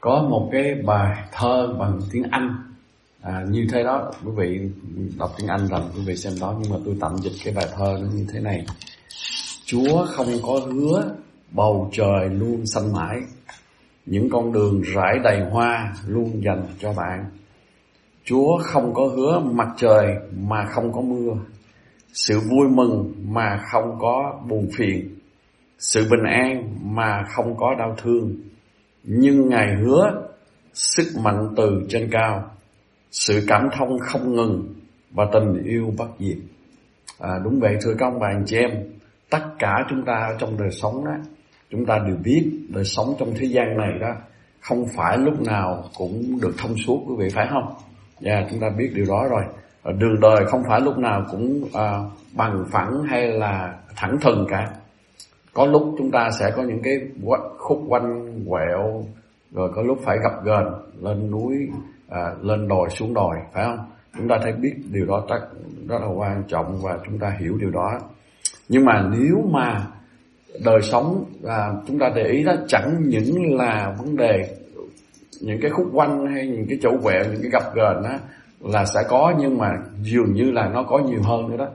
có một cái bài thơ bằng tiếng Anh. À, như thế đó quý vị đọc tiếng Anh rằng quý vị xem đó nhưng mà tôi tạm dịch cái bài thơ nó như thế này. Chúa không có hứa bầu trời luôn xanh mãi. Những con đường rải đầy hoa luôn dành cho bạn. Chúa không có hứa mặt trời mà không có mưa. Sự vui mừng mà không có buồn phiền. Sự bình an mà không có đau thương nhưng ngài hứa sức mạnh từ trên cao sự cảm thông không ngừng và tình yêu bất diệt. À, đúng vậy thưa các ông bà anh chị em tất cả chúng ta trong đời sống đó chúng ta đều biết đời sống trong thế gian này đó không phải lúc nào cũng được thông suốt quý vị phải không? Dạ yeah, chúng ta biết điều đó rồi. Đường đời không phải lúc nào cũng à, bằng phẳng hay là thẳng thừng cả có lúc chúng ta sẽ có những cái khúc quanh quẹo rồi có lúc phải gặp gần lên núi à, lên đồi xuống đồi phải không? Chúng ta thấy biết điều đó rất rất là quan trọng và chúng ta hiểu điều đó. Nhưng mà nếu mà đời sống à, chúng ta để ý đó chẳng những là vấn đề những cái khúc quanh hay những cái chỗ quẹo những cái gặp gờn đó là sẽ có nhưng mà dường như là nó có nhiều hơn nữa đó.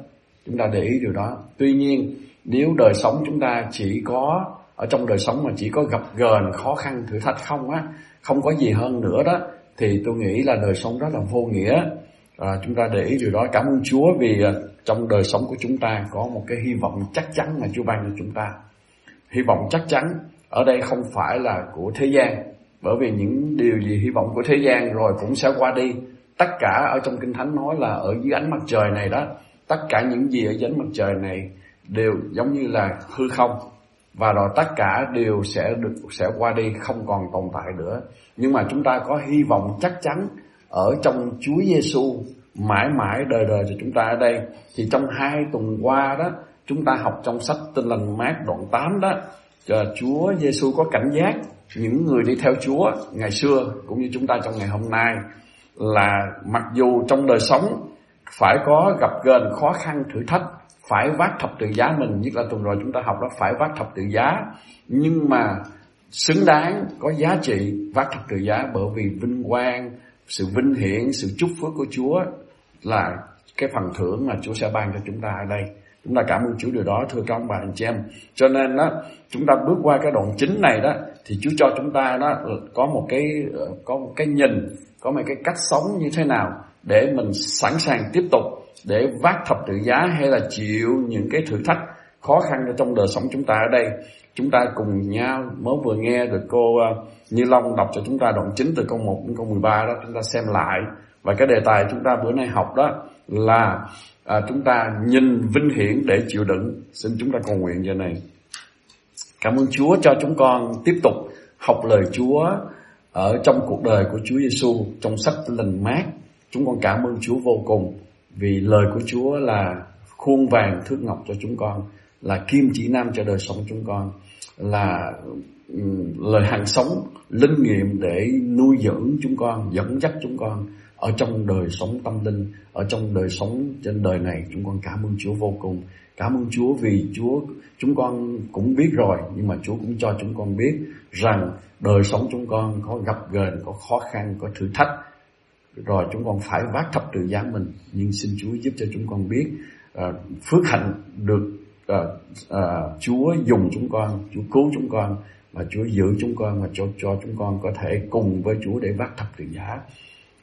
Chúng ta để ý điều đó. Tuy nhiên nếu đời sống chúng ta chỉ có ở trong đời sống mà chỉ có gặp gờn khó khăn thử thách không á không có gì hơn nữa đó thì tôi nghĩ là đời sống rất là vô nghĩa. À, chúng ta để ý điều đó. Cảm ơn Chúa vì à, trong đời sống của chúng ta có một cái hy vọng chắc chắn mà Chúa ban cho chúng ta. Hy vọng chắc chắn ở đây không phải là của thế gian bởi vì những điều gì hy vọng của thế gian rồi cũng sẽ qua đi. Tất cả ở trong kinh thánh nói là ở dưới ánh mặt trời này đó tất cả những gì ở dưới ánh mặt trời này đều giống như là hư không. Và rồi tất cả đều sẽ được, sẽ qua đi, không còn tồn tại nữa. Nhưng mà chúng ta có hy vọng chắc chắn ở trong Chúa Giêsu mãi mãi đời đời cho chúng ta ở đây. Thì trong hai tuần qua đó, chúng ta học trong sách Tin lành mát đoạn 8 đó, cho Chúa Giêsu có cảnh giác những người đi theo Chúa ngày xưa cũng như chúng ta trong ngày hôm nay. Là mặc dù trong đời sống phải có gặp gờn khó khăn thử thách phải vác thập tự giá mình, nhất là tuần rồi chúng ta học đó, phải vác thập tự giá. Nhưng mà xứng đáng có giá trị vác thập tự giá bởi vì vinh quang, sự vinh hiển, sự chúc phước của Chúa là cái phần thưởng mà Chúa sẽ ban cho chúng ta ở đây. Chúng ta cảm ơn Chúa điều đó, thưa các ông bà, anh chị em. Cho nên đó, chúng ta bước qua cái đoạn chính này đó, thì Chúa cho chúng ta đó có một cái, có một cái nhìn, có một cái cách sống như thế nào để mình sẵn sàng tiếp tục để vác thập tự giá hay là chịu những cái thử thách khó khăn trong đời sống chúng ta ở đây. Chúng ta cùng nhau mới vừa nghe được cô à, Như Long đọc cho chúng ta đoạn chính từ câu 1 đến câu 13 đó chúng ta xem lại. Và cái đề tài chúng ta bữa nay học đó là à, chúng ta nhìn vinh hiển để chịu đựng. Xin chúng ta cầu nguyện giờ này. Cảm ơn Chúa cho chúng con tiếp tục học lời Chúa ở trong cuộc đời của Chúa Giêsu trong sách lành mát. Chúng con cảm ơn Chúa vô cùng vì lời của Chúa là khuôn vàng thước ngọc cho chúng con, là kim chỉ nam cho đời sống chúng con, là lời hàng sống, linh nghiệm để nuôi dưỡng chúng con, dẫn dắt chúng con ở trong đời sống tâm linh, ở trong đời sống trên đời này. Chúng con cảm ơn Chúa vô cùng. Cảm ơn Chúa vì Chúa, chúng con cũng biết rồi, nhưng mà Chúa cũng cho chúng con biết rằng đời sống chúng con có gặp gờn có khó khăn, có thử thách rồi chúng con phải vác thập tự giá mình. Nhưng xin Chúa giúp cho chúng con biết uh, phước hạnh được uh, uh, Chúa dùng chúng con Chúa cứu chúng con và Chúa giữ chúng con và cho cho chúng con có thể cùng với Chúa để vác thập tự giá.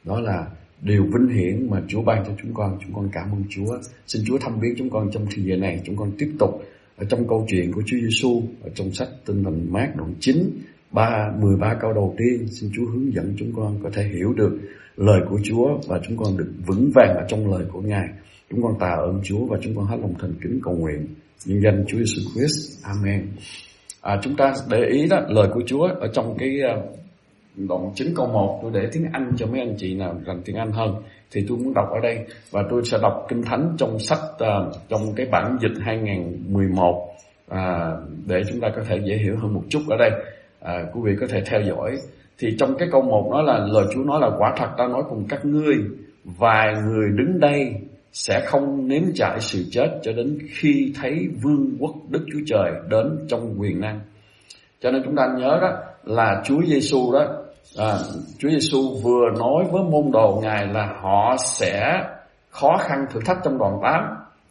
Đó là điều vinh hiển mà Chúa ban cho chúng con. Chúng con cảm ơn Chúa. Xin Chúa thăm viếng chúng con trong thời gian này. Chúng con tiếp tục ở trong câu chuyện của Chúa Giêsu ở trong sách Tin lành mát đoạn 9 ba mười ba câu đầu tiên. Xin Chúa hướng dẫn chúng con có thể hiểu được lời của Chúa và chúng con được vững vàng ở trong lời của Ngài. Chúng con tạ ơn Chúa và chúng con hết lòng thành kính cầu nguyện. Nhân danh Chúa Giêsu Christ. Amen. À, chúng ta để ý đó lời của Chúa ở trong cái ờ, đoạn 9 câu 1 tôi để tiếng Anh cho mấy anh chị nào rành tiếng Anh hơn thì tôi muốn đọc ở đây và tôi sẽ đọc kinh thánh trong sách uh, trong cái bản dịch 2011 à, để chúng ta có thể dễ hiểu hơn một chút ở đây à, quý vị có thể theo dõi thì trong cái câu một nói là lời Chúa nói là quả thật ta nói cùng các ngươi vài người đứng đây sẽ không nếm trải sự chết cho đến khi thấy vương quốc Đức Chúa Trời đến trong quyền năng. Cho nên chúng ta nhớ đó là Chúa Giêsu đó à, Chúa Giêsu vừa nói với môn đồ ngài là họ sẽ khó khăn thử thách trong đoạn 8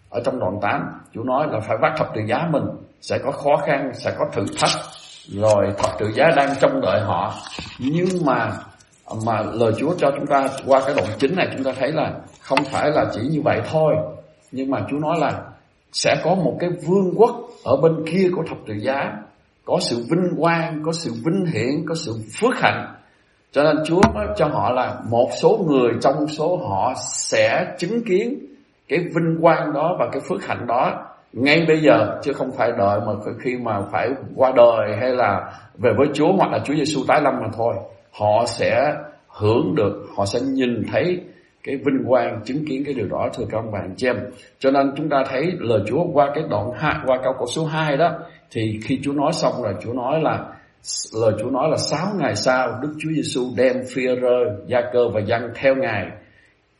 ở trong đoạn 8 Chúa nói là phải vác thập tự giá mình sẽ có khó khăn sẽ có thử thách rồi thập tự giá đang trông đợi họ. Nhưng mà mà lời Chúa cho chúng ta qua cái đoạn chính này, chúng ta thấy là không phải là chỉ như vậy thôi. Nhưng mà Chúa nói là sẽ có một cái vương quốc ở bên kia của thập tự giá, có sự vinh quang, có sự vinh hiển, có sự phước hạnh. Cho nên Chúa nói cho họ là một số người trong số họ sẽ chứng kiến cái vinh quang đó và cái phước hạnh đó ngay bây giờ chứ không phải đợi mà khi mà phải qua đời hay là về với Chúa hoặc là Chúa Giêsu tái lâm mà thôi. Họ sẽ hưởng được họ sẽ nhìn thấy cái vinh quang chứng kiến cái điều đó thưa các ông bạn chị em. Cho nên chúng ta thấy lời Chúa qua cái đoạn hai qua câu cổ số 2 đó thì khi Chúa nói xong rồi Chúa nói là lời Chúa nói là sáu ngày sau Đức Chúa Giêsu đem Phi-rơ, Gia Cơ và dân theo ngài.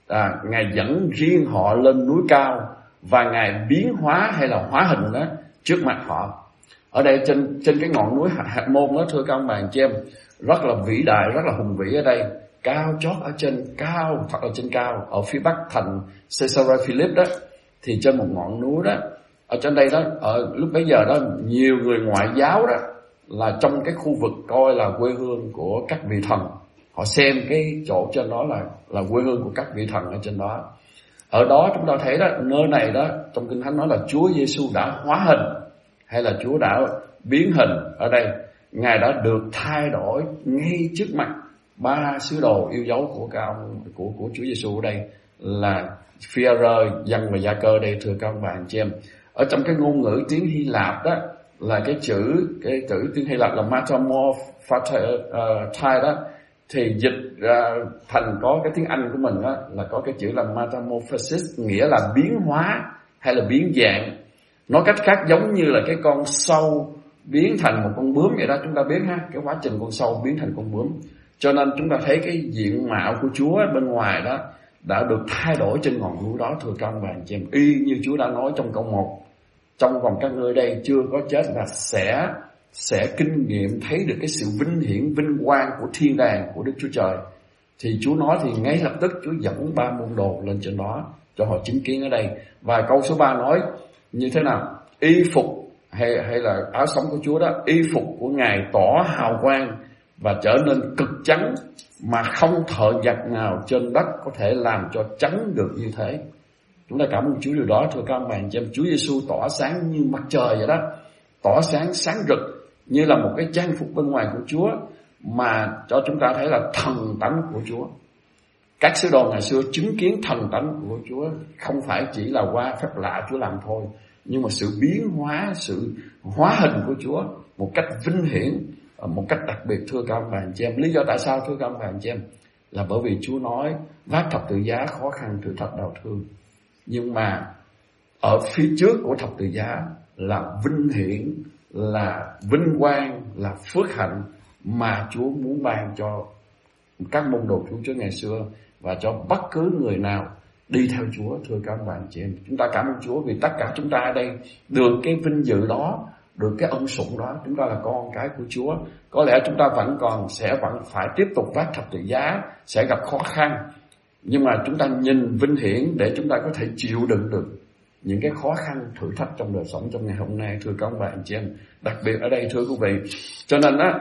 À, ngài dẫn riêng họ lên núi cao và ngài biến hóa hay là hóa hình đó trước mặt họ. Ở đây trên trên cái ngọn núi hạt môn đó, thưa các ông bạn chị em, rất là vĩ đại, rất là hùng vĩ ở đây. Cao chót ở trên cao thật là trên cao, ở phía bắc thành Caesarea Philip đó, thì trên một ngọn núi đó. Ở trên đây đó, ở lúc bấy giờ đó, nhiều người ngoại giáo đó, là trong cái khu vực coi là quê hương của các vị thần. Họ xem cái chỗ trên đó là là quê hương của các vị thần ở trên đó ở đó chúng ta thấy đó nơi này đó trong kinh thánh nói là Chúa Giêsu đã hóa hình hay là Chúa đã biến hình ở đây ngài đã được thay đổi ngay trước mặt ba sứ đồ yêu dấu của các ông của của Chúa Giêsu ở đây là Phi-rơ, Dân và Gia Cơ đây thưa các ông bạn chị em. Ở trong cái ngôn ngữ tiếng Hy Lạp đó là cái chữ cái chữ tiếng Hy Lạp là metamorphai ờ, đó thì dịch ra thành có cái tiếng Anh của mình đó là có cái chữ là metamorphosis, nghĩa là biến hóa hay là biến dạng. Nói cách khác giống như là cái con sâu biến thành một con bướm vậy đó, chúng ta biết ha, cái quá trình con sâu biến thành con bướm cho nên chúng ta thấy cái diện mạo của Chúa bên ngoài đó đã được thay đổi trên ngọn núi đó, thưa các bạn chị em y như Chúa đã nói trong câu 1 trong vòng các ngươi đây chưa có chết là sẽ sẽ kinh nghiệm thấy được cái sự vinh hiển vinh quang của thiên đàng của Đức Chúa Trời. Thì Chúa nói thì ngay lập tức Chúa dẫn ba môn đồ lên trên đó cho họ chứng kiến ở đây. Và câu số 3 nói như thế nào? Y phục hay hay là áo sống của Chúa đó y phục của ngài tỏ hào quang và trở nên cực trắng mà không thợ giặt nào trên đất có thể làm cho trắng được như thế. Chúng ta cảm ơn Chúa điều đó. Thưa các bạn xem Chúa Giêsu tỏa sáng như mặt trời vậy đó, tỏa sáng sáng rực như là một cái trang phục bên ngoài của Chúa mà cho chúng ta thấy là thần tánh của Chúa. Các sứ đồ ngày xưa chứng kiến thần tánh của Chúa không phải chỉ là qua phép lạ Chúa làm thôi, nhưng mà sự biến hóa, sự hóa hình của Chúa một cách vinh hiển một cách đặc biệt thưa các ông bà anh chị em lý do tại sao thưa các ông bà anh chị em là bởi vì Chúa nói vác thập tự giá khó khăn thử thách đau thương nhưng mà ở phía trước của thập tự giá là vinh hiển là vinh quang, là phước hạnh mà Chúa muốn ban cho các môn đồ Chúa trước ngày xưa và cho bất cứ người nào đi theo Chúa, thưa các bạn chị em. Chúng ta cảm ơn Chúa vì tất cả chúng ta ở đây được cái vinh dự đó, được cái ân sủng đó. Chúng ta là con cái của Chúa. Có lẽ chúng ta vẫn còn sẽ vẫn phải tiếp tục vác thập tự giá, sẽ gặp khó khăn. Nhưng mà chúng ta nhìn vinh hiển để chúng ta có thể chịu đựng được những cái khó khăn thử thách trong đời sống trong ngày hôm nay. Thưa các ông bà anh chị em đặc biệt ở đây thưa quý vị. Cho nên á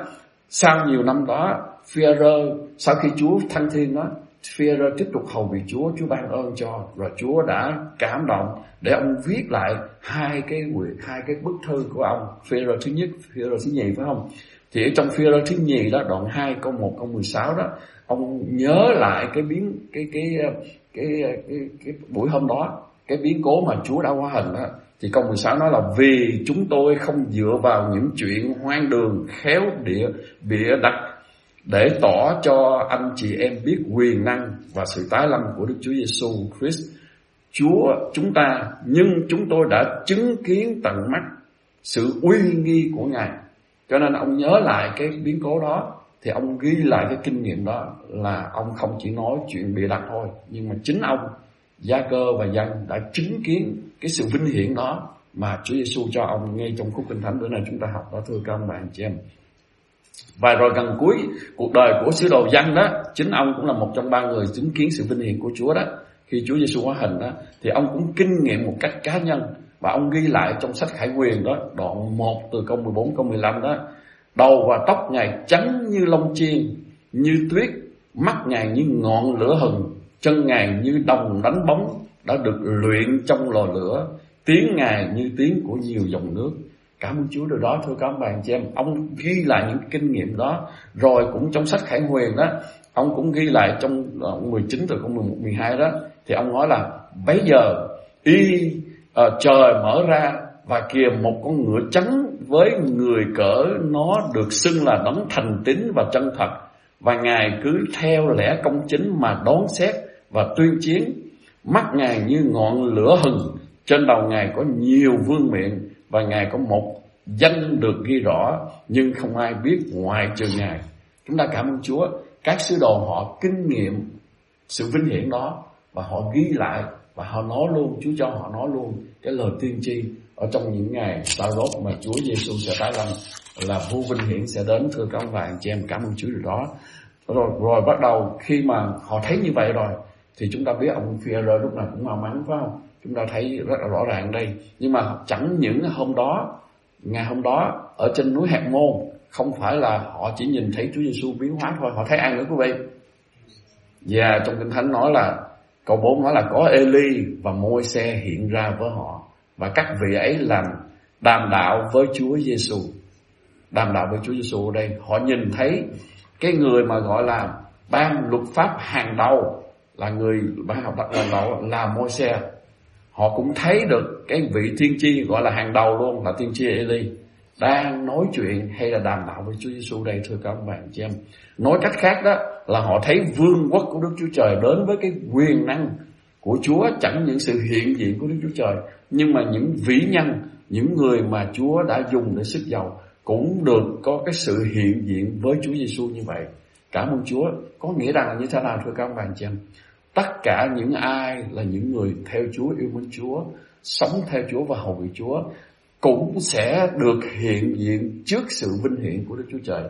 sau nhiều năm đó Führer sau khi Chúa thăng thiên đó Führer tiếp tục hầu vì Chúa, Chúa ban ơn cho rồi Chúa đã cảm động để ông viết lại hai cái quyển hai cái bức thư của ông Führer thứ nhất, Führer thứ nhì phải không? Thì ở trong Führer thứ nhì đó đoạn 2 câu 1 câu 16 đó ông nhớ lại cái biến cái cái cái cái, cái, cái buổi hôm đó cái biến cố mà Chúa đã hóa hình đó thì câu 16 nói là vì chúng tôi không dựa vào những chuyện hoang đường, khéo địa, bịa đặt để tỏ cho anh chị em biết quyền năng và sự tái lâm của Đức Chúa Giêsu Christ. Chúa chúng ta nhưng chúng tôi đã chứng kiến tận mắt sự uy nghi của Ngài. Cho nên ông nhớ lại cái biến cố đó, thì ông ghi lại cái kinh nghiệm đó là ông không chỉ nói chuyện bịa đặt thôi, nhưng mà chính ông Gia Cơ và Dân đã chứng kiến cái sự vinh hiển đó mà Chúa Giêsu cho ông ngay trong khúc kinh thánh. Bữa nay chúng ta học đó, thưa các ông bạn chị em. và rồi gần cuối cuộc đời của sứ đồ dân đó, chính ông cũng là một trong ba người chứng kiến sự vinh hiển của Chúa đó. Khi Chúa Giêsu hóa hình đó, thì ông cũng kinh nghiệm một cách cá nhân và ông ghi lại trong sách Khải Quyền đó, đoạn 1 từ câu 14 câu 15 đó. Đầu và tóc ngài trắng như lông chiên, như tuyết, mắt ngài như ngọn lửa hừng chân ngài như đồng đánh bóng đã được luyện trong lò lửa tiếng ngài như tiếng của nhiều dòng nước. Cảm ơn Chúa điều đó thưa các bạn chị em. Ông ghi lại những kinh nghiệm đó rồi cũng trong sách Khải Huyền đó ông cũng ghi lại trong ờ, 19 từ câu 11 12 đó thì ông nói là bây giờ y uh, trời mở ra và kìa một con ngựa trắng với người cỡ nó được xưng là đấng thành tín và chân thật. Và ngài cứ theo lẽ công chính mà đón xét và tuyên chiến. Mắt ngài như ngọn lửa hừng. Trên đầu ngài có nhiều vương miệng và ngài có một danh được ghi rõ, nhưng không ai biết ngoài trừ ngài. Chúng ta cảm ơn chúa. Các sứ đồ họ kinh nghiệm sự vinh hiển đó và họ ghi lại và họ nói luôn, Chúa cho họ nói luôn cái lời tiên tri ở trong những ngày sau đó mà Chúa Giêsu sẽ tái lâm là vua vinh hiển sẽ đến, thưa các ông bà, anh chị em, cảm ơn Chúa điều đó. Rồi rồi bắt đầu khi mà họ thấy như vậy rồi thì chúng ta biết ông Führer lúc nào cũng mau mắn, phải không? Chúng ta thấy rất là rõ ràng đây. Nhưng mà chẳng những hôm đó, ngày hôm đó, ở trên núi hạt môn, không phải là họ chỉ nhìn thấy Chúa Giêsu biến hóa thôi, họ thấy ai nữa quý vị? Và trong kinh thánh nói là, câu 4 nói là có Eli và môi xe hiện ra với họ. Và các vị ấy làm đàm đạo với Chúa Giêsu đàm đạo với Chúa Giêsu ở đây. Họ nhìn thấy cái người mà gọi là ban luật pháp hàng đầu là người ban học đặt là nó là môi xe. Họ cũng thấy được cái vị tiên tri gọi là hàng đầu luôn, là tiên tri Eli, đang nói chuyện hay là đàm đạo với Chúa Giêsu đây, thưa các bạn chị em. Nói cách khác đó, là họ thấy vương quốc của Đức Chúa Trời đến với cái quyền năng của Chúa, chẳng những sự hiện diện của Đức Chúa Trời, nhưng mà những vĩ nhân, những người mà Chúa đã dùng để sức giàu cũng được có cái sự hiện diện với Chúa Giêsu như vậy. Cảm ơn Chúa. Có nghĩa rằng là như thế nào, thưa các bạn chị em? Tất cả những ai là những người theo Chúa, yêu mến Chúa, sống theo Chúa và hầu vị Chúa, cũng sẽ được hiện diện trước sự vinh hiển của Đức Chúa Trời.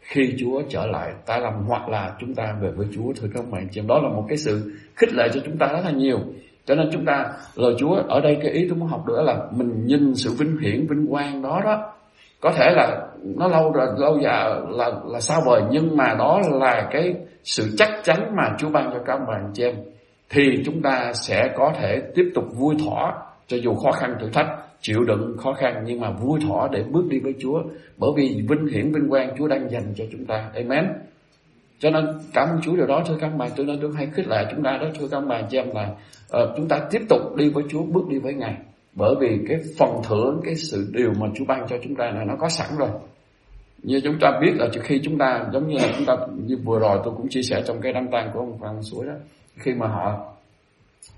Khi Chúa trở lại tái lâm hoặc là chúng ta về với Chúa, thưa các bạn chị em. Đó là một cái sự khích lệ cho chúng ta rất là nhiều. Cho nên chúng ta, lời Chúa ở đây cái ý tôi muốn học nữa là mình nhìn sự vinh hiển, vinh quang đó đó. Có thể là nó lâu rồi, lâu dài là là sao vời, nhưng mà đó là cái sự chắc chắn mà Chúa ban cho các bạn chị em thì chúng ta sẽ có thể tiếp tục vui thỏa cho dù khó khăn thử thách chịu đựng khó khăn nhưng mà vui thỏa để bước đi với Chúa. Bởi vì vinh hiển vinh quang Chúa đang dành cho chúng ta. Amen. Cho nên cảm ơn Chúa điều đó thưa các bạn tôi nên tôi hay khích lệ chúng ta đó thưa các bạn chị em là uh, chúng ta tiếp tục đi với Chúa bước đi với Ngài. Bởi vì cái phần thưởng cái sự điều mà Chúa ban cho chúng ta là nó có sẵn rồi như chúng ta biết là khi chúng ta, giống như là chúng ta như vừa rồi tôi cũng chia sẻ trong cái đăng tang của ông Phan Suối đó, khi mà họ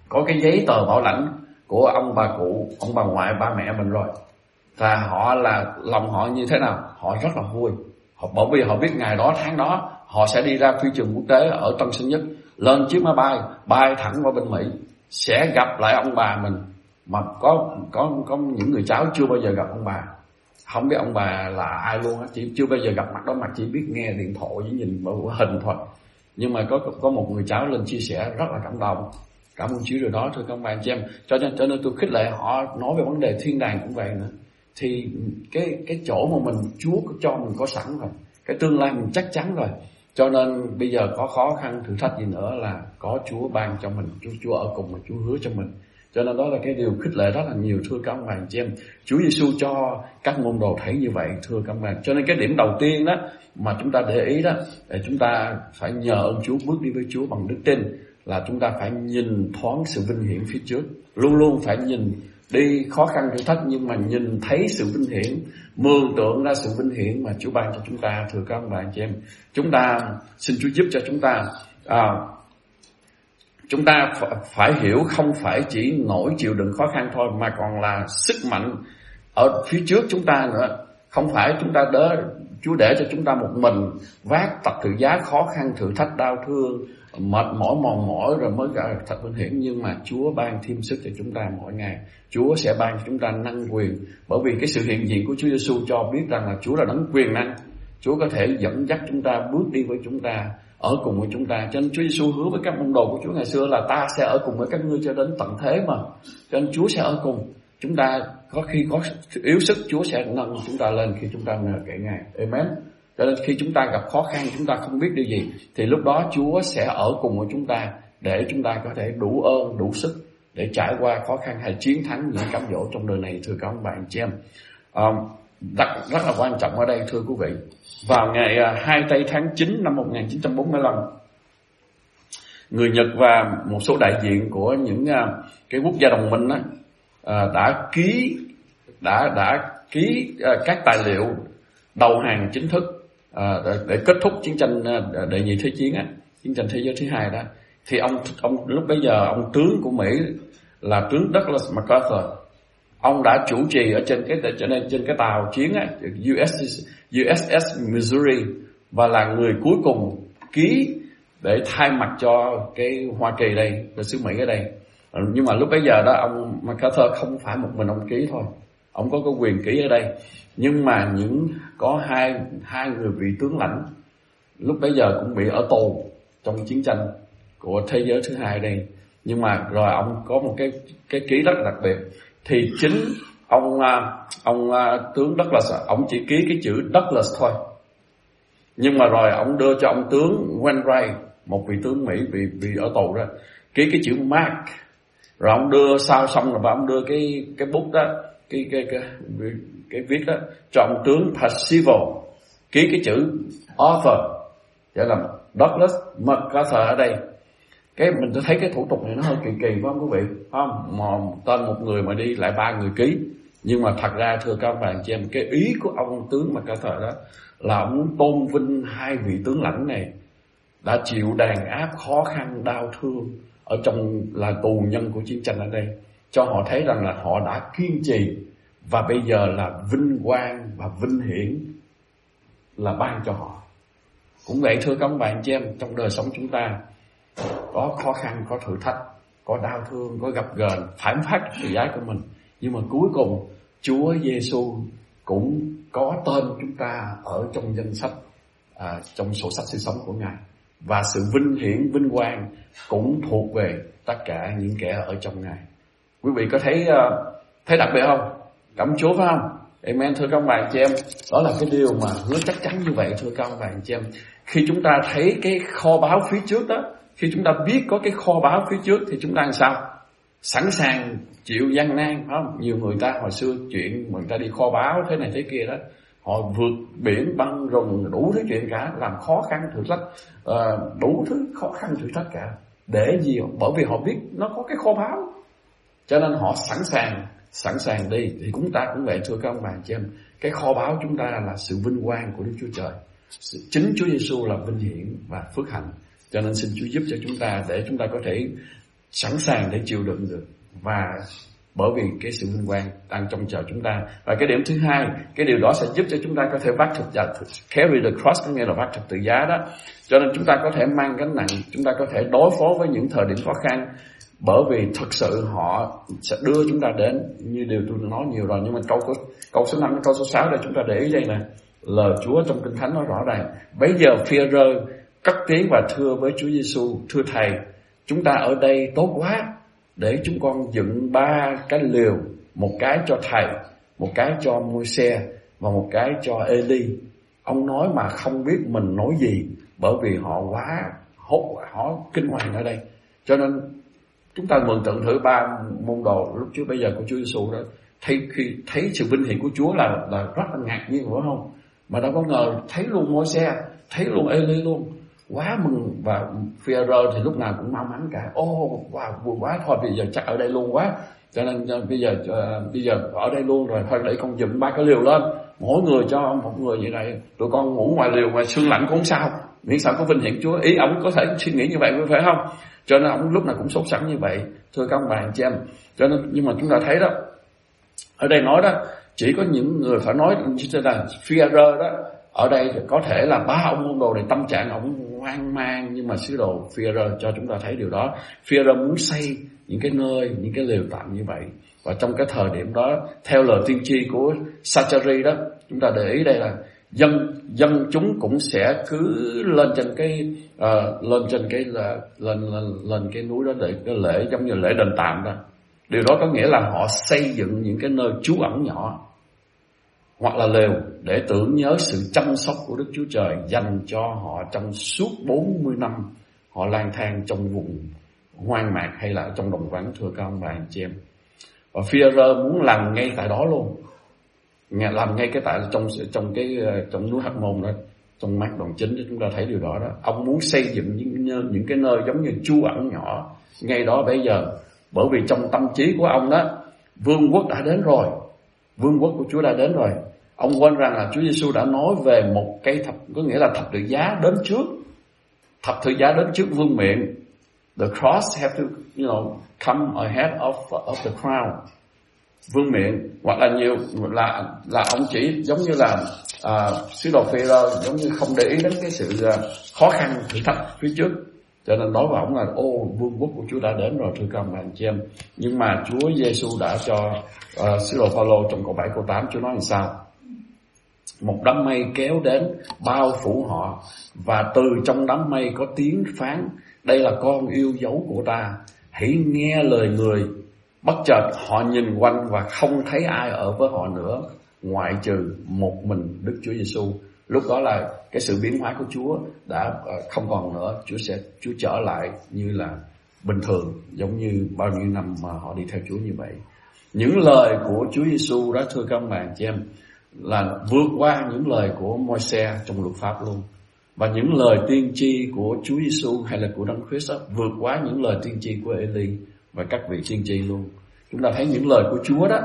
có cái giấy tờ bảo lãnh của ông bà cụ, ông bà ngoại, ba mẹ mình rồi, và họ là, lòng họ như thế nào? Họ rất là vui. Họ, bởi vì họ biết ngày đó, tháng đó, họ sẽ đi ra phi trường quốc tế ở Tân Sơn Nhất, lên chiếc máy bay bay thẳng qua bên Mỹ, sẽ gặp lại ông bà mình. Mà có có có những người cháu chưa bao giờ gặp ông bà không biết ông bà là ai luôn á. Chỉ chưa bao giờ gặp mặt đó mà chỉ biết nghe điện thoại với nhìn bởi hình thôi. Nhưng mà có có một người cháu lên chia sẻ rất là cảm động. Cảm ơn Chúa điều đó. Thưa các bạn chị em, cho nên cho nên tôi khích lệ họ nói về vấn đề thiên đàng cũng vậy nữa. Thì cái cái chỗ mà mình, Chúa cho mình có sẵn rồi, cái tương lai mình chắc chắn rồi. Cho nên bây giờ có khó khăn thử thách gì nữa là có Chúa ban cho mình, Chúa Chúa ở cùng mà Chúa hứa cho mình cho nên đó là cái điều khích lệ rất là nhiều thưa các bạn chị em. Chúa Giêsu cho các môn đồ thấy như vậy thưa các bạn cho nên cái điểm đầu tiên đó mà chúng ta để ý đó để chúng ta phải nhờ ơn Chúa bước đi với Chúa bằng đức tin là chúng ta phải nhìn thoáng sự vinh hiển phía trước. Luôn luôn phải nhìn đi khó khăn thử thách nhưng mà nhìn thấy sự vinh hiển mường tượng ra sự vinh hiển mà Chúa ban cho chúng ta thưa các bạn chị em. Chúng ta xin Chúa giúp cho chúng ta à, chúng ta phải hiểu không phải chỉ nổi chịu đựng khó khăn thôi, mà còn là sức mạnh ở phía trước chúng ta nữa. Không phải chúng ta đỡ, Chúa để cho chúng ta một mình vác tập tự giá khó khăn, thử thách, đau thương, mệt mỏi, mòn mỏi rồi mới gọi thật vinh hiển. Nhưng mà Chúa ban thêm sức cho chúng ta mỗi ngày. Chúa sẽ ban cho chúng ta năng quyền. Bởi vì cái sự hiện diện của Chúa Giêsu cho biết rằng là Chúa là đấng quyền năng. Chúa có thể dẫn dắt chúng ta, bước đi với chúng ta ở cùng với chúng ta. Cho nên Chúa Giêsu hứa với các môn đồ của Chúa ngày xưa là ta sẽ ở cùng với các ngươi cho đến tận thế mà. Cho nên Chúa sẽ ở cùng. Chúng ta có khi có yếu sức Chúa sẽ nâng chúng ta lên khi chúng ta nhờ kể Ngài. Amen. Cho nên khi chúng ta gặp khó khăn chúng ta không biết điều gì thì lúc đó Chúa sẽ ở cùng với chúng ta để chúng ta có thể đủ ơn đủ sức để trải qua khó khăn hay chiến thắng những cám dỗ trong đời này thưa các ông bạn chị em. Um, đặc rất là quan trọng ở đây thưa quý vị. Vào ngày à, 2 tây tháng 9 năm 1945 người Nhật và một số đại diện của những à, cái quốc gia đồng minh đó, à, đã ký đã đã ký các tài liệu đầu hàng chính thức để, kết thúc chiến tranh đệ nhị thế chiến á, chiến tranh thế giới thứ hai đó. Thì ông ông lúc bấy giờ ông tướng của Mỹ là tướng Douglas MacArthur ông đã chủ trì ở trên cái trên trên cái tàu chiến á, USS USS Missouri và là người cuối cùng ký để thay mặt cho cái Hoa Kỳ đây, cái xứ Mỹ ở đây. Nhưng mà lúc bấy giờ đó ông MacArthur không phải một mình ông ký thôi, ông có cái quyền ký ở đây. Nhưng mà những có hai hai người vị tướng lãnh lúc bấy giờ cũng bị ở tù trong chiến tranh của thế giới thứ hai đây. Nhưng mà rồi ông có một cái cái ký rất đặc biệt thì chính ông à, ông à, tướng Douglas à, ông chỉ ký cái chữ Douglas thôi. Nhưng mà rồi ông đưa cho ông tướng Wainwright một vị tướng Mỹ bị bị ở tù đó ký cái chữ Mark rồi ông đưa sao xong là ông đưa cái cái bút đó cái cái cái cái, cái viết đó cho ông tướng Percival ký cái chữ Arthur. Để làm Douglas MacArthur ở đây cái mình thấy cái thủ tục này nó hơi kỳ kỳ phải không quý vị. Không? Mà tên một người mà đi lại ba người ký. Nhưng mà thật ra, thưa các bạn chị em, cái ý của ông tướng mà cả thời đó là ông muốn tôn vinh hai vị tướng lãnh này đã chịu đàn áp khó khăn, đau thương ở trong là tù nhân của chiến tranh ở đây. Cho họ thấy rằng là họ đã kiên trì và bây giờ là vinh quang và vinh hiển là ban cho họ. Cũng vậy, thưa các bạn chị em, trong đời sống chúng ta có khó khăn có thử thách có đau thương có gặp gờn phản phát tự giá của mình nhưng mà cuối cùng Chúa Giêsu cũng có tên chúng ta ở trong danh sách à, trong sổ sách sinh sống của Ngài và sự vinh hiển vinh quang cũng thuộc về tất cả những kẻ ở trong Ngài. Quý vị có thấy uh, thấy đặc biệt không? Cảm Chúa phải không? Amen thưa các bạn chị em Đó là cái điều mà hứa chắc chắn như vậy thưa các bạn chị em Khi chúng ta thấy cái kho báo phía trước đó khi chúng ta biết có cái kho báo phía trước Thì chúng ta làm sao? sẵn sàng chịu gian nan không? Nhiều người ta hồi xưa chuyện người ta đi kho báo thế này thế kia đó, họ vượt biển băng rừng đủ thứ chuyện cả, làm khó khăn thử thách ờ, đủ thứ khó khăn thử thách cả. Để gì? Bởi vì họ biết nó có cái kho báo cho nên họ sẵn sàng sẵn sàng đi. Thì chúng ta cũng vậy, thưa các ông bà chị em. Cái kho báo chúng ta là sự vinh quang của Đức Chúa Trời. Chính Chúa Giêsu là vinh hiển và phước hạnh cho nên xin Chúa giúp cho chúng ta để chúng ta có thể sẵn sàng để chịu đựng được. Và bởi vì cái sự vinh quang đang trong chờ chúng ta. Và cái điểm thứ hai, cái điều đó sẽ giúp cho chúng ta có thể vác thực giả carry the cross, có nghĩa là vác thực tự giá đó. Cho nên chúng ta có thể mang gánh nặng, chúng ta có thể đối phó với những thời điểm khó khăn. Bởi vì thực sự họ sẽ đưa chúng ta đến, như điều tôi nói nhiều rồi, nhưng mà câu câu số 5 câu số 6 đây chúng ta để ý đây nè. Lời Chúa trong kinh thánh nói rõ ràng, bây giờ phi rơ cất tiếng và thưa với Chúa Giêsu thưa thầy, chúng ta ở đây tốt quá, để chúng con dựng ba cái liều, một cái cho thầy, một cái cho môi xe và một cái cho Eli ông nói mà không biết mình nói gì, bởi vì họ quá hốt, họ kinh hoàng ở đây. Cho nên chúng ta mường tượng thử ba môn đồ lúc trước bây giờ của Chúa Giêsu đó. Thấy khi, thấy sự vinh hiển của Chúa là là rất là ngạc nhiên phải không? Mà đâu có ngờ thấy luôn môi xe thấy luôn Eli luôn quá mừng. Và Führer thì lúc nào cũng mau mắn cả. Ô oh, wow buồn quá. Thôi bây giờ chắc ở đây luôn quá. Cho nên bây giờ uh, bây giờ ở đây luôn rồi. Thôi để con dựng ba cái liều lên. Mỗi người cho một người vậy này. Tụi con ngủ ngoài liều mà xương lạnh cũng sao. Miễn sao có vinh hiển Chúa. Ý ông có thể suy nghĩ như vậy phải không? Cho nên ông lúc nào cũng sốt sắng như vậy. Thưa các ông bà anh chị em. Cho nên nhưng mà chúng ta thấy đó ở đây nói đó chỉ có những người phải nói như thế là Führer đó ở đây có thể là ba ông môn đồ này tâm trạng ông hoang mang nhưng mà sứ đồ Führer cho chúng ta thấy điều đó. Führer muốn xây những cái nơi những cái lều tạm như vậy. Và trong cái thời điểm đó theo lời tiên tri của Sacheri đó chúng ta để ý đây là dân dân chúng cũng sẽ cứ lên trên cái uh, lên trên cái là lên lên lên cái núi đó để cái lễ giống như lễ đền tạm đó. Điều đó có nghĩa là họ xây dựng những cái nơi trú ẩn nhỏ hoặc là lều để tưởng nhớ sự chăm sóc của Đức Chúa Trời dành cho họ trong suốt 40 năm họ lang thang trong vùng hoang mạc hay là trong đồng vắng, thưa các ông bà anh chị em. Và Führer muốn làm ngay tại đó luôn. Nghe, làm ngay cái tại trong trong cái ờ, trong núi Hắc Môn đó, trong mắt đoàn chính chúng ta thấy điều đó đó. Ông muốn xây dựng những những cái nơi giống như chu ẩn nhỏ ngay đó bây giờ. Bởi vì trong tâm trí của ông đó, vương quốc đã đến rồi vương quốc của Chúa đã đến rồi. Ông quên rằng là Chúa Giêsu đã nói về một cây thập có nghĩa là thập tự giá đến trước. Thập tự giá đến trước vương miện. The cross have to you know come ahead of of the crown. Vương miện. Hoặc là nhiều là là ông chỉ giống như là à, sứ đồ Phêrô giống như không để ý đến cái sự à, khó khăn thử thách phía trước cho nên nói với ông là ô vương quốc của Chúa đã đến rồi thưa các bạn anh chị em. Nhưng mà Chúa Giêsu đã cho uh, sứ đồ Phaolô trong câu 7 câu 8 Chúa nói làm sao? Một đám mây kéo đến bao phủ họ và từ trong đám mây có tiếng phán đây là con yêu dấu của ta hãy nghe lời người. Bất chợt họ nhìn quanh và không thấy ai ở với họ nữa ngoại trừ một mình Đức Chúa Giêsu lúc đó là cái sự biến hóa của Chúa đã ờ, không còn nữa. Chúa sẽ Chúa trở lại như là bình thường giống như bao nhiêu năm mà họ đi theo Chúa như vậy. Những lời của Chúa Giêsu đó thưa các bạn chị em là vượt qua những lời của Môi-se trong luật pháp luôn. Và những lời tiên tri của Chúa Giêsu hay là của Đấng Christ đó, vượt quá những lời tiên tri của Eli và các vị tiên tri luôn. Chúng ta thấy những lời của Chúa đó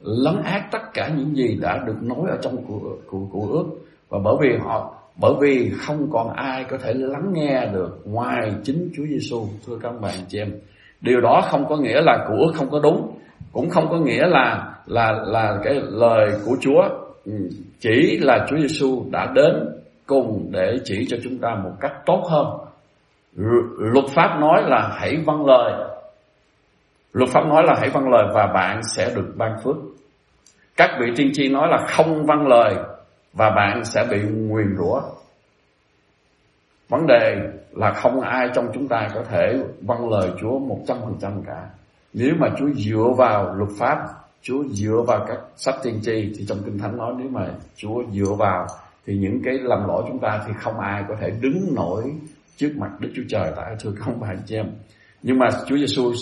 lấn át tất cả những gì đã được nói ở trong của của, của ước và bởi vì họ, bởi vì không còn ai có thể lắng nghe được ngoài chính Chúa Giêsu thưa các bạn chị em. Điều đó không có nghĩa là của không có đúng, cũng không có nghĩa là là là cái lời của Chúa ừ, chỉ là Chúa Giêsu đã đến cùng để chỉ cho chúng ta một cách tốt hơn. Luật pháp nói là hãy vâng lời. Luật pháp nói là hãy vâng lời và bạn sẽ được ban phước. Các vị tiên tri nói là không vâng lời và bạn sẽ bị nguyền rủa. Vấn đề là không ai trong chúng ta có thể vâng lời Chúa một trăm phần trăm cả. Nếu mà Chúa dựa vào luật pháp, Chúa dựa vào các sách tiên tri, thì trong kinh thánh nói nếu mà Chúa dựa vào thì những cái lầm lỗi chúng ta thì không ai có thể đứng nổi trước mặt Đức Chúa Trời, tại thưa không phải chị em. Nhưng mà Chúa Giêsu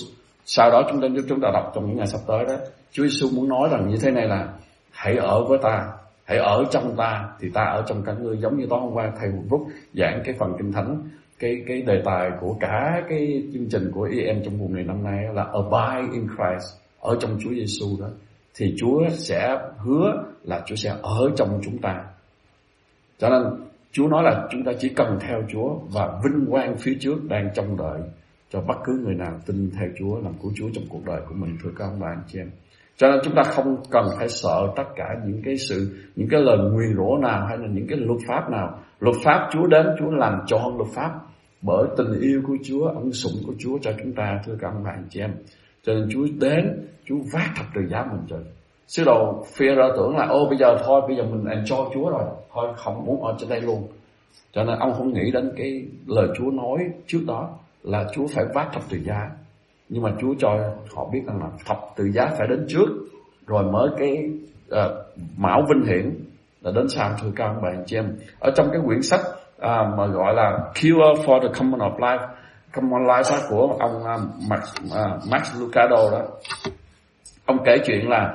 sau đó chúng ta chúng ta đọc trong những ngày sắp tới đó, Chúa Giêsu muốn nói rằng như thế này là, hãy ở với ta hãy ở trong ta thì ta ở trong các ngươi. Giống như tối hôm qua thầy một phút giảng cái phần kinh thánh, cái cái đề tài của cả cái chương trình của EM trong vùng này năm nay là abide in Christ, ở trong Chúa Giêsu đó. Thì Chúa sẽ hứa là Chúa sẽ ở trong chúng ta. Cho nên Chúa nói là chúng ta chỉ cần theo Chúa và vinh quang phía trước đang trông đợi cho bất cứ người nào tin theo Chúa, làm cứu Chúa trong cuộc đời của mình. Thưa các ông bà, anh chị em. Cho nên chúng ta không cần phải sợ tất cả những cái sự những cái lời nguyền rủa nào hay là những cái luật pháp nào. Luật pháp Chúa đến Chúa làm tròn luật pháp bởi tình yêu của Chúa, ân sủng của Chúa cho chúng ta thưa các ông anh chị em. Cho nên Chúa đến, Chúa vác thập tự giá mình rồi. Sứ đồ phía ra tưởng là ô bây giờ thôi, bây giờ mình enjoy Chúa rồi, thôi không muốn ở trên đây luôn. Cho nên ông không nghĩ đến cái lời Chúa nói trước đó là Chúa phải vác thập tự giá nhưng mà Chúa cho họ biết rằng là thập tự giá phải đến trước rồi mới cái uh, mão vinh hiển là đến sau thưa các ông bà anh chị em. Ở trong cái quyển sách uh, mà gọi là Cure for the Common of Life Common Life đó, của ông uh, Max, uh, Max Lucado đó ông kể chuyện là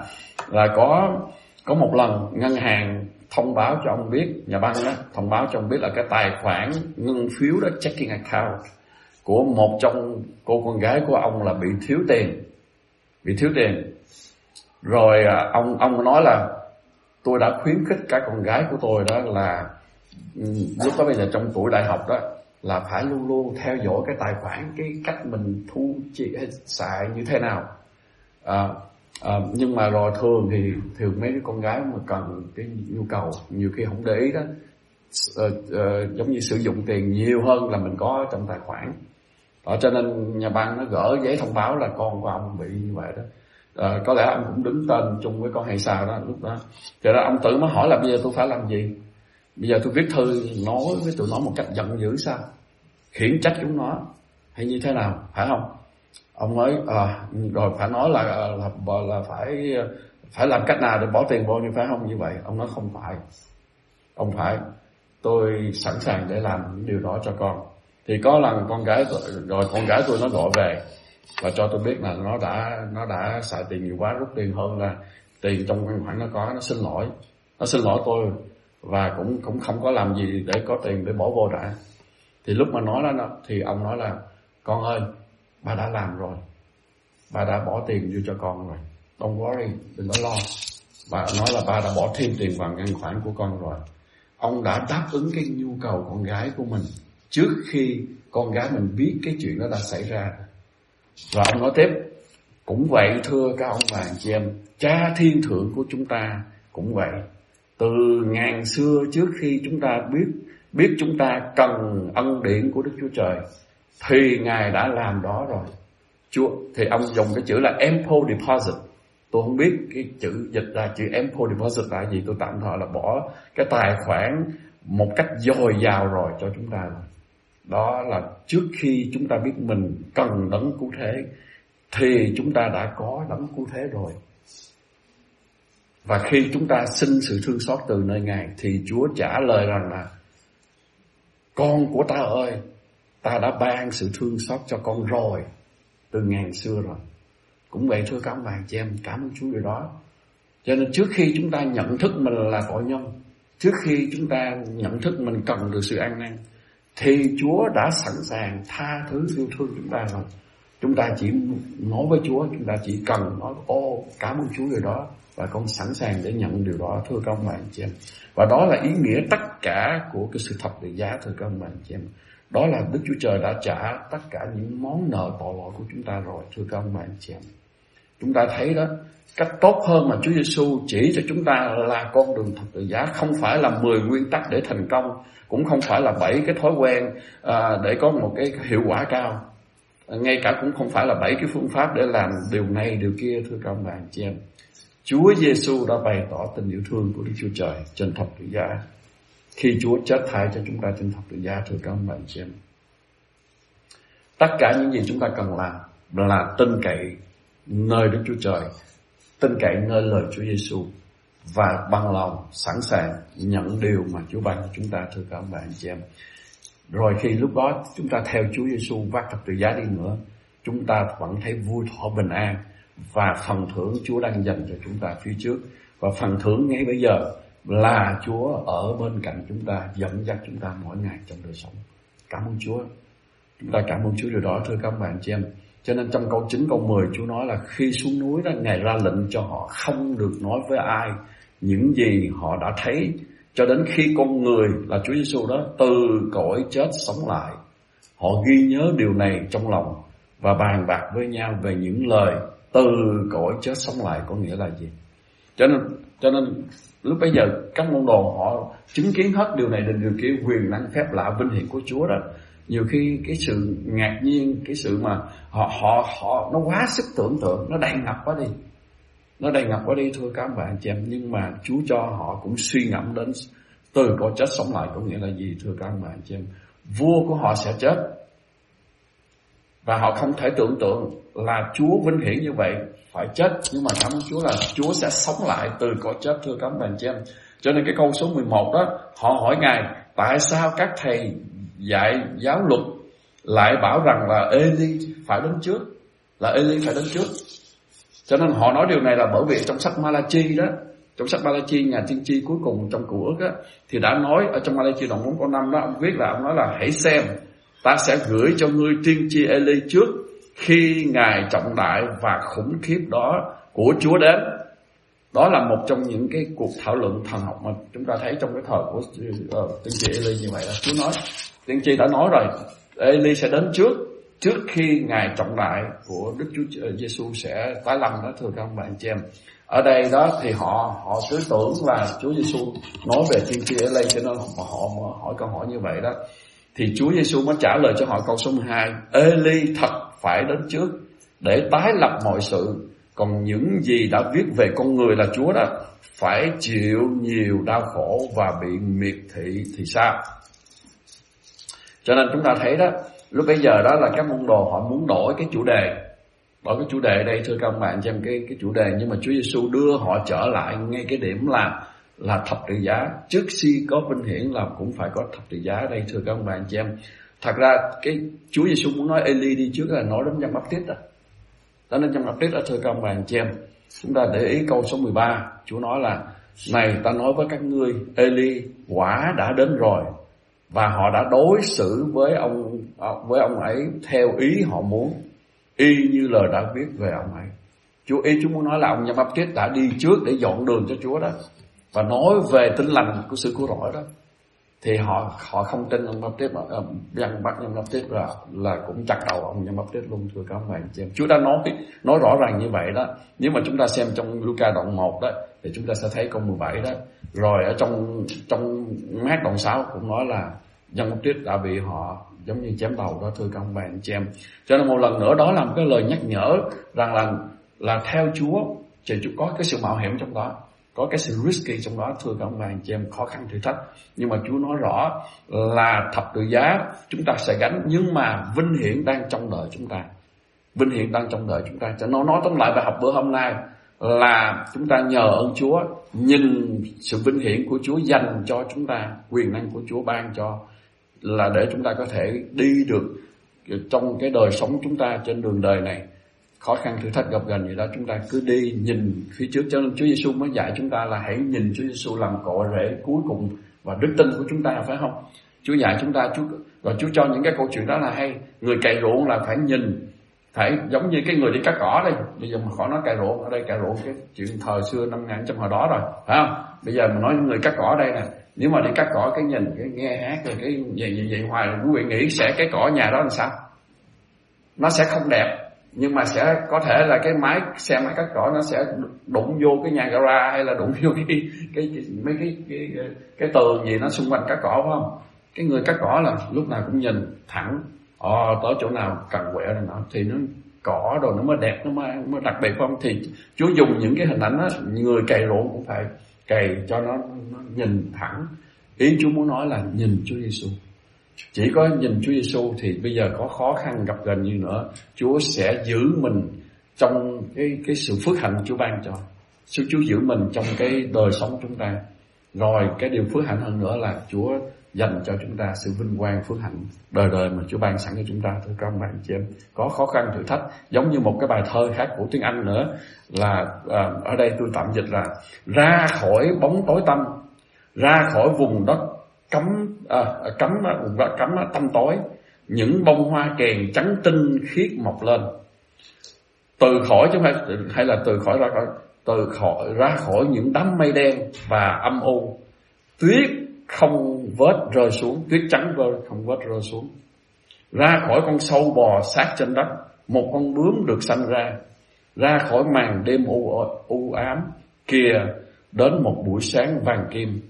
là có có một lần ngân hàng thông báo cho ông biết nhà băng đó thông báo cho ông biết là cái tài khoản ngân phiếu đó checking account của một trong cô con gái của ông là bị thiếu tiền bị thiếu tiền. Rồi à, ông ông nói là tôi đã khuyến khích các con gái của tôi đó là ừ, lúc đó bây giờ trong tuổi đại học đó là phải luôn luôn theo dõi cái tài khoản cái cách mình thu chi xài như thế nào. À, à, nhưng mà rồi thường thì thường mấy cái con gái mà cần cái nhu cầu nhiều khi không để ý đó à, à, giống như sử dụng tiền nhiều hơn là mình có trong tài khoản đó, cho nên nhà băng nó gỡ giấy thông báo là con của ông bị như vậy đó. À, có lẽ ông cũng đứng tên chung với con hay sao đó lúc đó. Cho nên ông tự mới hỏi là bây giờ tôi phải làm gì? Bây giờ tôi viết thư nói với tụi nó một cách giận dữ sao? Khiển trách chúng nó. Hay như thế nào? Phải không? Ông nói à, ờ, rồi phải nói là là là phải phải làm cách nào để bỏ tiền vô như phải không? Như vậy ông nói không phải. Ông phải tôi sẵn sàng để làm điều đó cho con thì có lần con gái tôi, rồi con gái tôi nó gọi về và cho tôi biết là nó đã nó đã xài tiền nhiều quá rút tiền hơn là tiền trong ngân khoản nó có nó xin lỗi. Nó xin lỗi tôi và cũng cũng không có làm gì để có tiền để bỏ vô đã. Thì lúc mà nói đó thì ông nói là con ơi bà đã làm rồi. Bà đã bỏ tiền vô cho con rồi. Don't worry đừng có lo. Bà nói là bà đã bỏ thêm tiền vào ngân khoản của con rồi. Ông đã đáp ứng cái nhu cầu con gái của mình trước khi con gái mình biết cái chuyện đó đã xảy ra và ông nói tiếp cũng vậy thưa các ông bà chị em cha thiên thượng của chúng ta cũng vậy từ ngàn xưa trước khi chúng ta biết biết chúng ta cần ân điển của Đức Chúa Trời thì Ngài đã làm đó rồi. Chúa thì ông dùng cái chữ là ample deposit. Tôi không biết cái chữ dịch ra chữ ample deposit là gì, tôi tạm thời là bỏ cái tài khoản một cách dồi dào rồi cho chúng ta rồi. Đó là trước khi chúng ta biết mình cần đấng cứu thế thì chúng ta đã có đấng cứu thế rồi. Và khi chúng ta xin sự thương xót từ nơi Ngài thì Chúa trả lời rằng là con của ta ơi, ta đã ban sự thương xót cho con rồi từ ngàn xưa rồi. Cũng vậy thưa các ông bà chị em, cảm ơn Chúa điều đó. Cho nên trước khi chúng ta nhận thức mình là tội nhân, trước khi chúng ta nhận thức mình cần được sự an năn, thì Chúa đã sẵn sàng tha thứ yêu thương chúng ta rồi. Chúng ta chỉ nói với Chúa, chúng ta chỉ cần nói ô cảm ơn Chúa điều đó và con sẵn sàng để nhận điều đó thưa các ông bà chị em. Và đó là ý nghĩa tất cả của cái sự thập tự giá thưa các ông bà chị em. Đó là Đức Chúa Trời đã trả tất cả những món nợ tội lỗi của chúng ta rồi thưa các ông bà chị em. Chúng ta thấy đó cách tốt hơn mà Chúa Giêsu chỉ cho chúng ta là con đường thập tự giá không phải là 10 nguyên tắc để thành công cũng không phải là bảy cái thói quen à, để có một cái hiệu quả cao. Ngay cả cũng không phải là bảy cái phương pháp để làm điều này điều kia thưa các ông bà chị em. Chúa Giêsu đã bày tỏ tình yêu thương của Đức Chúa Trời trên thập tự giá. Khi Chúa chết thay cho chúng ta trên thập tự giá thưa các ông bà chị em. Tất cả những gì chúng ta cần làm là tin cậy nơi Đức Chúa Trời, tin cậy nơi lời Chúa Giêsu và bằng lòng sẵn sàng nhận điều mà Chúa ban cho chúng ta thưa các ông bà anh chị em. Rồi khi lúc đó chúng ta theo Chúa Giêsu vác thập tự giá đi nữa, chúng ta vẫn thấy vui thỏa bình an và phần thưởng Chúa đang dành cho chúng ta phía trước. Và phần thưởng ngay bây giờ là Chúa ở bên cạnh chúng ta dẫn dắt chúng ta mỗi ngày trong đời sống. Cảm ơn Chúa. Chúng ta cảm ơn Chúa điều đó thưa các bạn chị em cho nên trong câu 9 câu 10 Chúa nói là khi xuống núi đó, Ngài ra lệnh cho họ không được nói với ai những gì họ đã thấy. Cho đến khi con người là Chúa Giêsu đó từ cõi chết sống lại, họ ghi nhớ điều này trong lòng và bàn bạc với nhau về những lời từ cõi chết sống lại có nghĩa là gì. Cho nên cho nên lúc bây giờ các môn đồ họ chứng kiến hết điều này đến điều kia, quyền năng phép lạ vinh hiển của Chúa đó nhiều khi cái sự ngạc nhiên, cái sự mà họ họ họ, nó quá sức tưởng tượng, nó đầy ngập quá đi. Nó đầy ngập quá đi thôi các bạn chị em. Nhưng mà Chúa cho họ cũng suy ngẫm đến từ cõi chết sống lại có nghĩa là gì, thưa các bạn chị em? Vua của họ sẽ chết. Và họ không thể tưởng tượng là Chúa vinh hiển như vậy phải chết. Nhưng mà cảm ơn Chúa là Chúa sẽ sống lại từ cõi chết, thưa các bạn chị em. Cho nên cái câu số 11 đó, họ hỏi ngài, tại sao các thầy dạy giáo luật lại bảo rằng là Eli phải đến trước là Eli phải đến trước. Cho nên họ nói điều này là bởi vì trong sách Malachi đó trong sách Malachi nhà tiên tri cuối cùng trong cựu ước á thì đã nói ở trong Malachi đoạn 4 câu 5 đó ông viết là ông nói là hãy xem ta sẽ gửi cho ngươi tiên tri Eli trước khi ngài trọng đại và khủng khiếp đó của Chúa đến. Đó là một trong những cái cuộc thảo luận thần học mà chúng ta thấy trong cái thời của uh, tiên tri Eli như vậy là Chúa nói tiên tri đã nói rồi Eli sẽ đến trước trước khi ngài trọng đại của Đức Chúa Giêsu sẽ tái lâm đó thưa các ông bạn chị em ở đây đó thì họ họ cứ tưởng là Chúa Giêsu nói về tiên tri Eli cho nên họ, họ hỏi câu hỏi như vậy đó thì Chúa Giêsu mới trả lời cho họ câu số 12 Eli thật phải đến trước để tái lập mọi sự Còn những gì đã viết về con người là Chúa đó phải chịu nhiều đau khổ và bị miệt thị thì sao? Cho nên chúng ta thấy đó, lúc bây giờ đó là các môn đồ họ muốn đổi cái chủ đề. Đổi cái chủ đề đây thưa các bạn xem cái cái chủ đề nhưng mà Chúa Giêsu đưa họ trở lại ngay cái điểm là là thập tự giá. Trước khi có vinh hiển là cũng phải có thập tự giá đây thưa các bạn chị em. Thật ra cái Chúa Giêsu muốn nói Eli đi trước là nói đến Giăng Baptist đó. Đó nên Giăng Baptist đó thưa các bạn chị em. Chúng ta để ý câu số 13, Chúa nói là này ta nói với các ngươi, Eli quả đã đến rồi và họ đã đối xử với ông với ông ấy theo ý họ muốn, y như lời đã viết về ông ấy. Chúa ý Chúa muốn nói là ông Giăng Baptist đã đi trước để dọn đường cho Chúa đó và nói về tinh lành của sự cứu rỗi đó thì họ họ không tin ông Baptist mà dân bắt ông Baptist là là cũng chặt đầu ông nhân Baptist luôn, thưa các bạn chị em. Chúa đã nói nói rõ ràng như vậy đó. Nếu mà chúng ta xem trong Luca đoạn 1 đó, thì chúng ta sẽ thấy câu 17 đó. Rồi ở trong trong mát đoạn 6 cũng nói là dân Baptist đã bị họ giống như chém đầu đó, thưa các bạn chị em. Cho nên một lần nữa, đó là một cái lời nhắc nhở rằng là là theo Chúa, thì Chúa có cái sự mạo hiểm trong đó có cái sự risky trong đó, thưa các ông bà anh chị em khó khăn thử thách. Nhưng mà Chúa nói rõ là thập tự giá chúng ta sẽ gánh, nhưng mà vinh hiển đang trong đời chúng ta. Vinh hiển đang trong đời chúng ta. Cho nó nói tóm lại bài học bữa hôm nay là chúng ta nhờ ơn Chúa, nhìn sự vinh hiển của Chúa dành cho chúng ta, quyền năng của Chúa ban cho, là để chúng ta có thể đi được trong cái đời sống chúng ta trên đường đời này khó khăn thử thách gặp gần gì đó chúng ta cứ đi nhìn phía trước. Cho nên Chúa Giêsu mới dạy chúng ta là hãy nhìn Chúa Giêsu làm cội rễ cuối cùng và đức tin của chúng ta phải không? Chúa dạy chúng ta Chúa và Chúa cho những cái câu chuyện đó là hay. Người cày ruộng là phải nhìn phải giống như cái người đi cắt cỏ đây. Bây giờ mà khỏi nói cày ruộng ở đây cày ruộng cái chuyện thời xưa năm ngàn trăm hồi đó rồi phải không? Bây giờ mà nói người cắt cỏ đây nè nếu mà đi cắt cỏ cái nhìn cái nghe hát rồi cái vậy vậy, vậy hoài quý vị nghĩ sẽ cái cỏ nhà đó làm sao? Nó sẽ không đẹp nhưng mà sẽ có thể là cái máy xe máy cắt cỏ nó sẽ đụng vô cái nhà gara hay là đụng vô cái cái, cái mấy cái cái, cái cái tường gì nó xung quanh cắt cỏ phải không? Cái người cắt cỏ là lúc nào cũng nhìn thẳng ờ tới chỗ nào cần quẹo này nó thì nó cỏ rồi nó mới đẹp nó mới, mới đặc biệt không? Thì Chúa dùng những cái hình ảnh đó người cày ruộng cũng phải cày cho nó, nó nhìn thẳng. Ý Chúa muốn nói là nhìn Chúa Giêsu chỉ có nhìn Chúa Giêsu thì bây giờ có khó khăn gặp gần như nữa. Chúa sẽ giữ mình trong cái cái sự phước hạnh Chúa ban cho. Chúa Chúa giữ mình trong cái đời sống chúng ta. Rồi cái điều phước hạnh hơn nữa là Chúa dành cho chúng ta sự vinh quang phước hạnh đời đời mà Chúa ban sẵn cho chúng ta. Thưa các bạn chị em có khó khăn thử thách. Giống như một cái bài thơ khác của tiếng Anh nữa là à, ở đây tôi tạm dịch là ra khỏi bóng tối tâm ra khỏi vùng đất cấm à, cấm cấm tâm tối. Những bông hoa kèn trắng tinh khiết mọc lên. Từ khỏi chứ không phải hay là từ khỏi ra khỏi từ khỏi ra khỏi những đám mây đen và âm u. Tuyết không vết rơi xuống tuyết trắng vơi không vết rơi xuống. Ra khỏi con sâu bò sát trên đất một con bướm được sanh ra. Ra khỏi màn đêm u, u ám kìa đến một buổi sáng vàng kim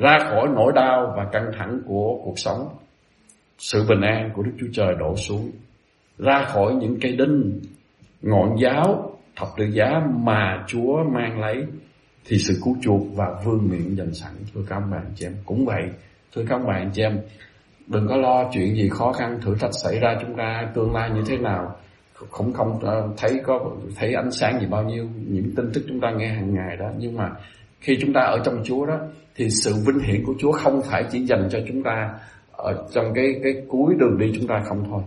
ra khỏi nỗi đau và căng thẳng của cuộc sống. Sự bình an của đức chúa trời đổ xuống, ra khỏi những cây đinh, ngọn giáo, thập tự giá mà chúa mang lấy, thì sự cứu chuộc và vương miện dành sẵn, thưa các bạn chị em. Cũng vậy, thưa các bạn chị em, đừng có lo chuyện gì khó khăn, thử thách xảy ra chúng ta tương lai như thế nào. Không không ờ, thấy có, thấy ánh sáng gì bao nhiêu, những tin tức chúng ta nghe hàng ngày đó. Nhưng mà khi chúng ta ở trong Chúa đó, thì sự vinh hiển của Chúa không phải chỉ dành cho chúng ta ở trong cái cái cuối đường đi chúng ta không thôi.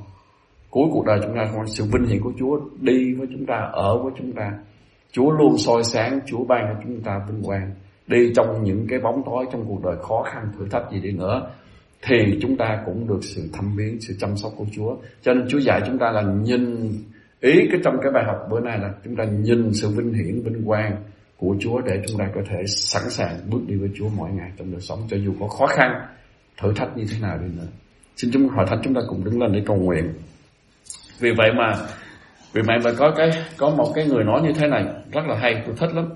Cuối cuộc đời chúng ta không, sự vinh hiển của Chúa đi với chúng ta, ở với chúng ta. Chúa luôn soi sáng, Chúa ban cho chúng ta vinh quang. Đi trong những cái bóng tối, trong cuộc đời khó khăn, thử thách gì đi nữa, thì chúng ta cũng được sự thăm viếng, sự chăm sóc của Chúa. Cho nên Chúa dạy chúng ta là nhìn, ý cái trong cái bài học bữa nay là chúng ta nhìn sự vinh hiển, vinh quang của Chúa để chúng ta có thể sẵn sàng bước đi với Chúa mỗi ngày trong đời sống cho dù có khó khăn, thử thách như thế nào đi nữa. Xin chúng hòa thánh chúng ta cùng đứng lên để cầu nguyện. Vì vậy mà vì vậy mà có cái có một cái người nói như thế này rất là hay, tôi thích lắm.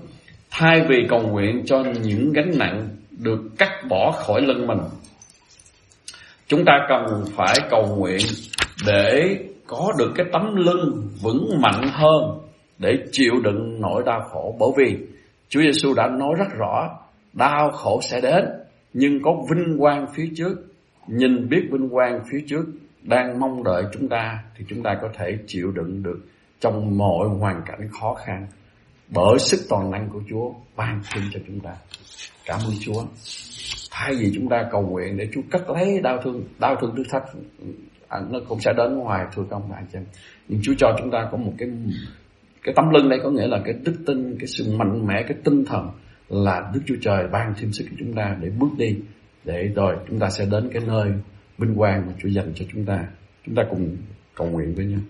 Thay vì cầu nguyện cho những gánh nặng được cắt bỏ khỏi lưng mình, chúng ta cần phải cầu nguyện để có được cái tấm lưng vững mạnh hơn để chịu đựng nỗi đau khổ bởi vì Chúa Giêsu đã nói rất rõ đau khổ sẽ đến nhưng có vinh quang phía trước nhìn biết vinh quang phía trước đang mong đợi chúng ta thì chúng ta có thể chịu đựng được trong mọi hoàn cảnh khó khăn bởi sức toàn năng của Chúa ban thêm cho chúng ta. Cảm ơn Chúa. Thay vì chúng ta cầu nguyện để Chúa cất lấy đau thương, đau thương thử thách à, nó cũng sẽ đến ngoài thưa công bạn chứ Nhưng Chúa cho chúng ta có một cái cái tâm linh đây có nghĩa là cái đức tin, cái sự mạnh mẽ, cái tinh thần là Đức Chúa Trời ban thêm sức cho chúng ta để bước đi để rồi chúng ta sẽ đến cái nơi vinh quang mà Chúa dành cho chúng ta. Chúng ta cùng cầu nguyện với nhau.